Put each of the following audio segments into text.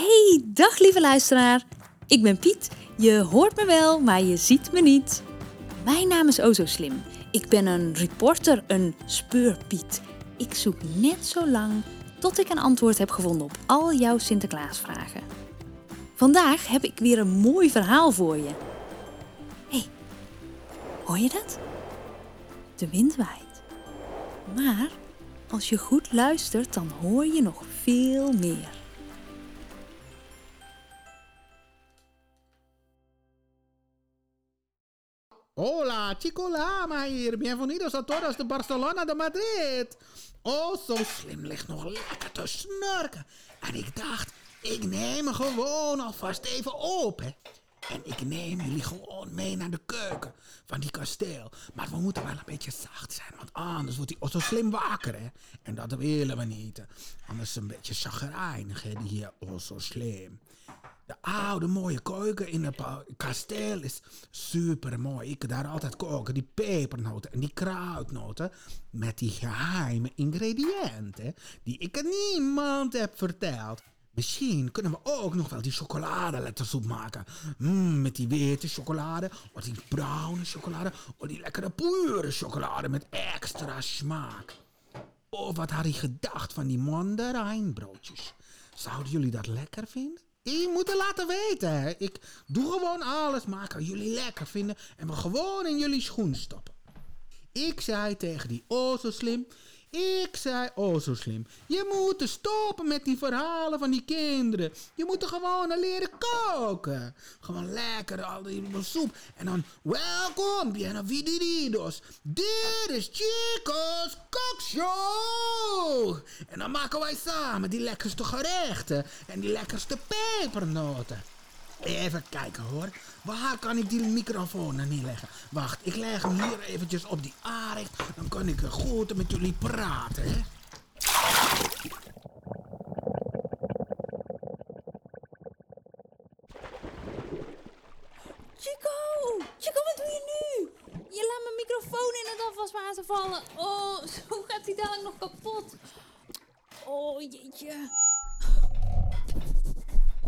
Hey, dag lieve luisteraar. Ik ben Piet. Je hoort me wel, maar je ziet me niet. Mijn naam is Ozo Slim. Ik ben een reporter, een speurpiet. Ik zoek net zo lang tot ik een antwoord heb gevonden op al jouw Sinterklaasvragen. Vandaag heb ik weer een mooi verhaal voor je. Hey, hoor je dat? De wind waait. Maar als je goed luistert, dan hoor je nog veel meer. Hola, chico lama hier. Bienvenidos a todos de Barcelona de Madrid. Oh, zo slim ligt nog lekker te snurken. En ik dacht, ik neem hem gewoon alvast even open. En ik neem jullie gewoon mee naar de keuken van die kasteel. Maar we moeten wel een beetje zacht zijn, want anders wordt hij zo slim wakker, hè. En dat willen we niet. Anders een beetje chagrijnig, hè, die hier oh zo slim. De oude mooie keuken in het kasteel is super mooi. Ik daar altijd koken. Die pepernoten en die kruidnoten. Met die geheime ingrediënten. Die ik aan niemand heb verteld. Misschien kunnen we ook nog wel die chocoladelettersoep maken. Mm, met die witte chocolade, of die bruine chocolade, of die lekkere pure chocolade met extra smaak. Oh, wat had hij gedacht van die mandarijnbroodjes? Zouden jullie dat lekker vinden? Je moet het laten weten. Ik doe gewoon alles maken jullie lekker vinden en we gewoon in jullie schoen stoppen. Ik zei tegen die oh zo slim. Ik zei, oh zo slim. Je moet stoppen met die verhalen van die kinderen. Je moet er gewoon leren koken. Gewoon lekker al die soep. En dan, welkom, bienvenidos. Dit is Chico's Kokshow. En dan maken wij samen die lekkerste gerechten. En die lekkerste pepernoten. Even kijken hoor. Waar kan ik die microfoon nou neerleggen? Wacht, ik leg hem hier eventjes op die aardig. Dan kan ik goed met jullie praten? Chico! Chico, wat doe je nu? Je laat mijn microfoon in het afwaswater vallen. Oh, zo gaat hij dadelijk nog kapot. Oh, jeetje.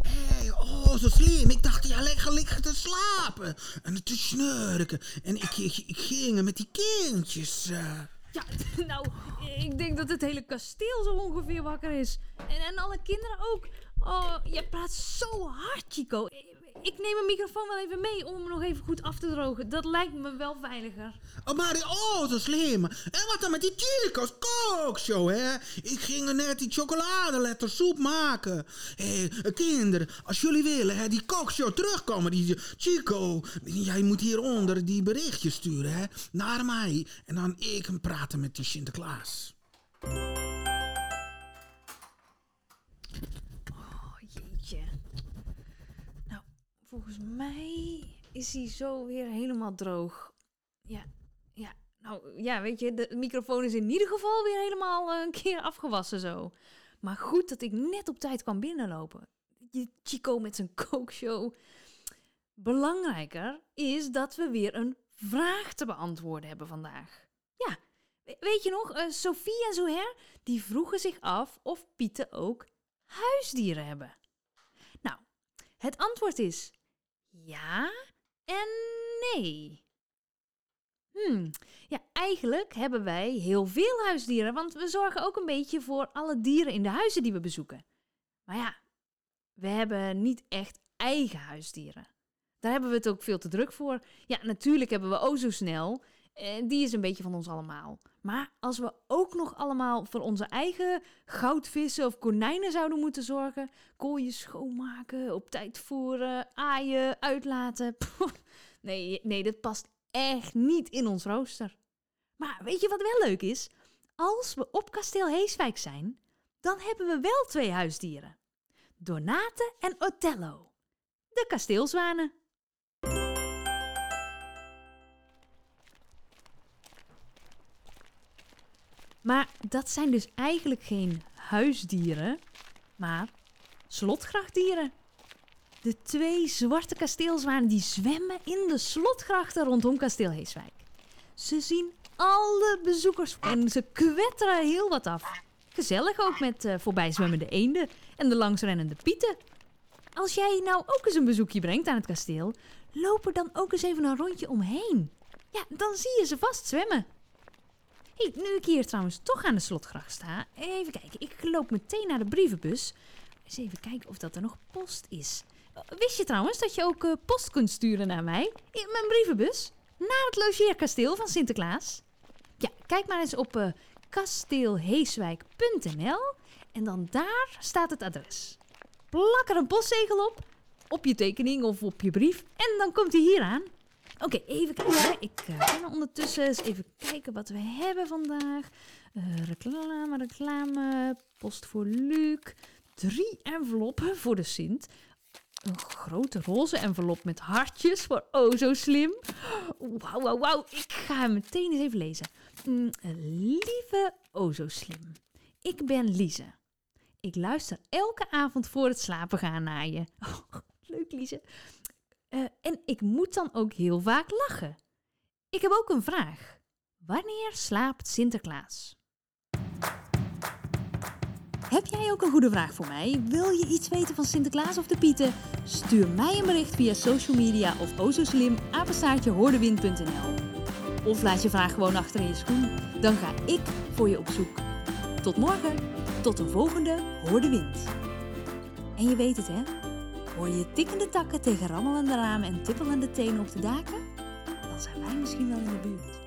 Hey, oh, zo slim. Ik dacht, ja, lekker liggen te slapen. En te snurken. En ik, ik, ik ging met die kindjes. Uh. Ja, nou, ik denk dat het hele kasteel zo ongeveer wakker is. En, en alle kinderen ook. Oh, je praat zo hard, Chico ik neem een microfoon wel even mee om hem nog even goed af te drogen. Dat lijkt me wel veiliger. Oh, maar oh, zo slim. En wat dan met die Chico's kookshow, hè? Ik ging net die chocoladelettersoep maken. Hé, hey, kinderen, als jullie willen, hè, die kookshow terugkomen, die Chico, jij moet hieronder die berichtjes sturen, hè, naar mij. En dan ik hem praten met die Sinterklaas. Volgens mij is hij zo weer helemaal droog. Ja, ja. Nou ja, weet je, de microfoon is in ieder geval weer helemaal eh, een keer afgewassen zo. Maar goed dat ik net op tijd kwam binnenlopen. Chico met zijn kookshow. Belangrijker is dat we weer een vraag te beantwoorden hebben vandaag. Ja, weet je nog, uh, Sophie en Zoher, die vroegen zich af of Pieten ook huisdieren hebben. Nou, het antwoord is ja en nee. Hmm, ja, eigenlijk hebben wij heel veel huisdieren, want we zorgen ook een beetje voor alle dieren in de huizen die we bezoeken. Maar ja, we hebben niet echt eigen huisdieren. Daar hebben we het ook veel te druk voor. Ja, natuurlijk hebben we o zo snel die is een beetje van ons allemaal. Maar als we ook nog allemaal voor onze eigen goudvissen of konijnen zouden moeten zorgen, kooien schoonmaken, op tijd voeren, aaien, uitlaten. nee, nee, dat past echt niet in ons rooster. Maar weet je wat wel leuk is? Als we op kasteel Heeswijk zijn, dan hebben we wel twee huisdieren. Donate en Othello, de kasteelzwanen. Maar dat zijn dus eigenlijk geen huisdieren, maar slotgrachtdieren. De twee zwarte kasteelzwanen die zwemmen in de slotgrachten rondom kasteel Heeswijk. Ze zien alle bezoekers en ze kwetteren heel wat af. Gezellig ook met uh, voorbijzwemmende eenden en de langsrennende pieten. als jij nou ook eens een bezoekje brengt aan het kasteel, loop er dan ook eens even een rondje omheen. Ja, dan zie je ze vast zwemmen. Hey, nu ik hier trouwens toch aan de slotgracht sta, even kijken. Ik loop meteen naar de brievenbus. Eens even kijken of dat er nog post is. Uh, Wist je trouwens dat je ook eh, post kunt sturen naar mij? In mijn brievenbus? Naar het logeerkasteel van Sinterklaas? Ja, kijk maar eens op eh kasteelheeswijk.nl en dan daar staat het adres. Plak er een postzegel op, op je tekening of op je brief en dan komt hij hier aan. Oké, even kijken. Ik eh, ga ondertussen eens even kijken wat we hebben vandaag. Eh, reclame, reclame, post voor Luc. Drie enveloppen voor de Sint. Een grote roze envelop met hartjes voor oh slim. Wauw, wauw, wauw. Ik ga hem meteen eens even lezen. Mm, lieve oh zo slim. Ik ben Lize. Ik luister elke avond voor het slapen gaan naar je. Oh, leuk Lize. Eh, en ik moet dan ook heel vaak lachen. Ik heb ook een vraag. Wanneer slaapt Sinterklaas? Heb jij ook een goede vraag voor mij? Wil je iets weten van Sinterklaas of de Pieten? Stuur mij een bericht via social media of o zo slim apenstaartje hoordewind.nl. Of laat je vraag gewoon achter in je schoen. Dan ga ik voor je op zoek. Tot morgen. Tot een volgende Hoor de Wind. En je weet het hè? Hoor je tikkende takken tegen rammelende ramen en tippelende tenen op de daken? Dan zijn wij misschien wel in de buurt.